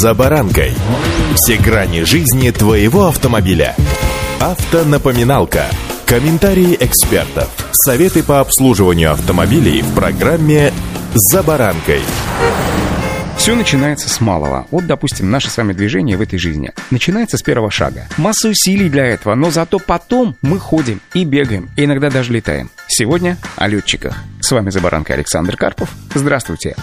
«За баранкой». Все грани жизни твоего автомобиля. Автонапоминалка. Комментарии экспертов. Советы по обслуживанию автомобилей в программе «За баранкой». Все начинается с малого. Вот, допустим, наше с вами движение в этой жизни. Начинается с первого шага. Масса усилий для этого, но зато потом мы ходим и бегаем, и иногда даже летаем. Сегодня о летчиках. С вами за баранкой Александр Карпов. Здравствуйте.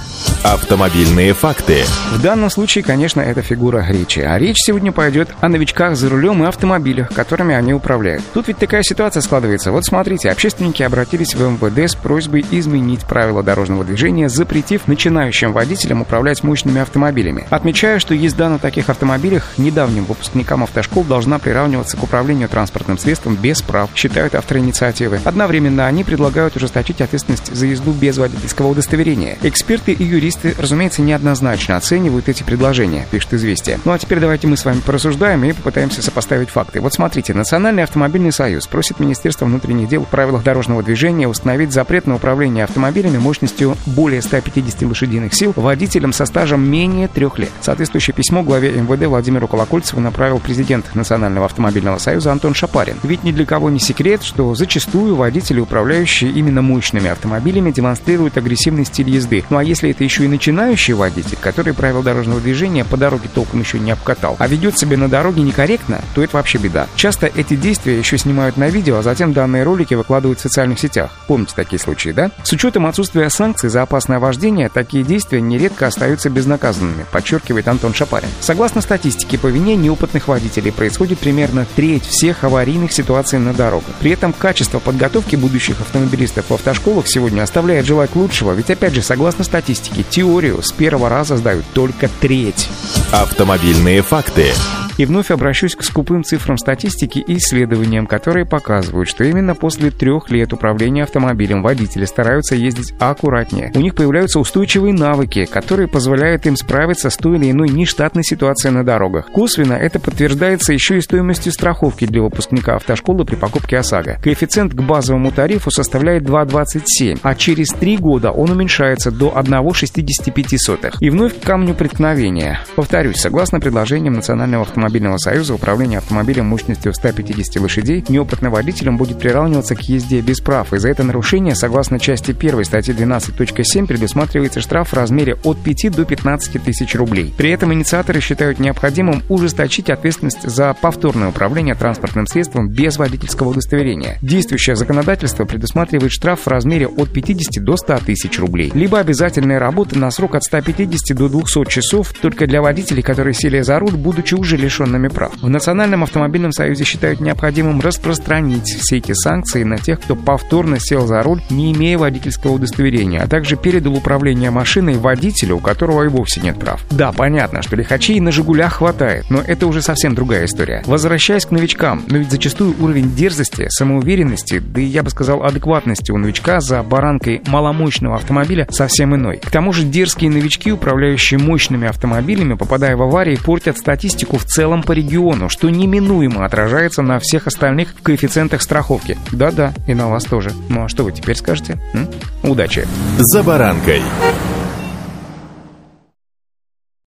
Автомобильные факты. В данном случае, конечно, это фигура речи. А речь сегодня пойдет о новичках за рулем и автомобилях, которыми они управляют. Тут ведь такая ситуация складывается. Вот смотрите, общественники обратились в МВД с просьбой изменить правила дорожного движения, запретив начинающим водителям управлять мощными автомобилями. Отмечаю, что езда на таких автомобилях недавним выпускникам автошкол должна приравниваться к управлению транспортным средством без прав, считают авторы инициативы. Одновременно они предлагают ужесточить ответственность за езду без водительского удостоверения. Эксперты и юристы, разумеется, неоднозначно оценивают эти предложения, пишет «Известия». Ну а теперь давайте мы с вами порассуждаем и попытаемся сопоставить факты. Вот смотрите, Национальный автомобильный союз просит Министерство внутренних дел в правилах дорожного движения установить запрет на управление автомобилями мощностью более 150 лошадиных сил водителям со стажем менее трех лет. Соответствующее письмо главе МВД Владимиру Колокольцеву направил президент Национального автомобильного союза Антон Шапарин. Ведь ни для кого не секрет, что зачастую водители, управляющие именно мощными автомобилями демонстрируют агрессивный стиль езды. Ну а если это еще и начинающий водитель, который правил дорожного движения по дороге толком еще не обкатал, а ведет себя на дороге некорректно, то это вообще беда. Часто эти действия еще снимают на видео, а затем данные ролики выкладывают в социальных сетях. Помните такие случаи, да? С учетом отсутствия санкций за опасное вождение, такие действия нередко остаются безнаказанными, подчеркивает Антон Шапарин. Согласно статистике, по вине неопытных водителей происходит примерно треть всех аварийных ситуаций на дорогах. При этом качество подготовки будущих автомобилистов в автошколах сегодня оставляет желать лучшего, ведь опять же, согласно статистике, теорию с первого раза сдают только треть. Автомобильные факты. И вновь обращусь к скупым цифрам статистики и исследованиям, которые показывают, что именно после трех лет управления автомобилем водители стараются ездить аккуратнее. У них появляются устойчивые навыки, которые позволяют им справиться с той или иной нештатной ситуацией на дорогах. Косвенно это подтверждается еще и стоимостью страховки для выпускника автошколы при покупке ОСАГО. Коэффициент к базовому тарифу составляет 2,27, а через три года он уменьшается до 1,65. И вновь к камню преткновения. Повторюсь, согласно предложениям Национального автомобиля автомобильного союза управление автомобилем мощностью 150 лошадей неопытным водителем будет приравниваться к езде без прав, и за это нарушение, согласно части 1 статьи 12.7, предусматривается штраф в размере от 5 до 15 тысяч рублей. При этом инициаторы считают необходимым ужесточить ответственность за повторное управление транспортным средством без водительского удостоверения. Действующее законодательство предусматривает штраф в размере от 50 до 100 тысяч рублей, либо обязательные работы на срок от 150 до 200 часов только для водителей, которые сели за руль, будучи уже лишенными лишенными прав. В Национальном автомобильном союзе считают необходимым распространить все эти санкции на тех, кто повторно сел за руль, не имея водительского удостоверения, а также передал управление машиной водителю, у которого и вовсе нет прав. Да, понятно, что лихачей на «Жигулях» хватает, но это уже совсем другая история. Возвращаясь к новичкам, но ведь зачастую уровень дерзости, самоуверенности, да и я бы сказал адекватности у новичка за баранкой маломощного автомобиля совсем иной. К тому же дерзкие новички, управляющие мощными автомобилями, попадая в аварии, портят статистику в целом целом по региону, что неминуемо отражается на всех остальных коэффициентах страховки. Да-да, и на вас тоже. Ну а что вы теперь скажете? М? Удачи! За баранкой.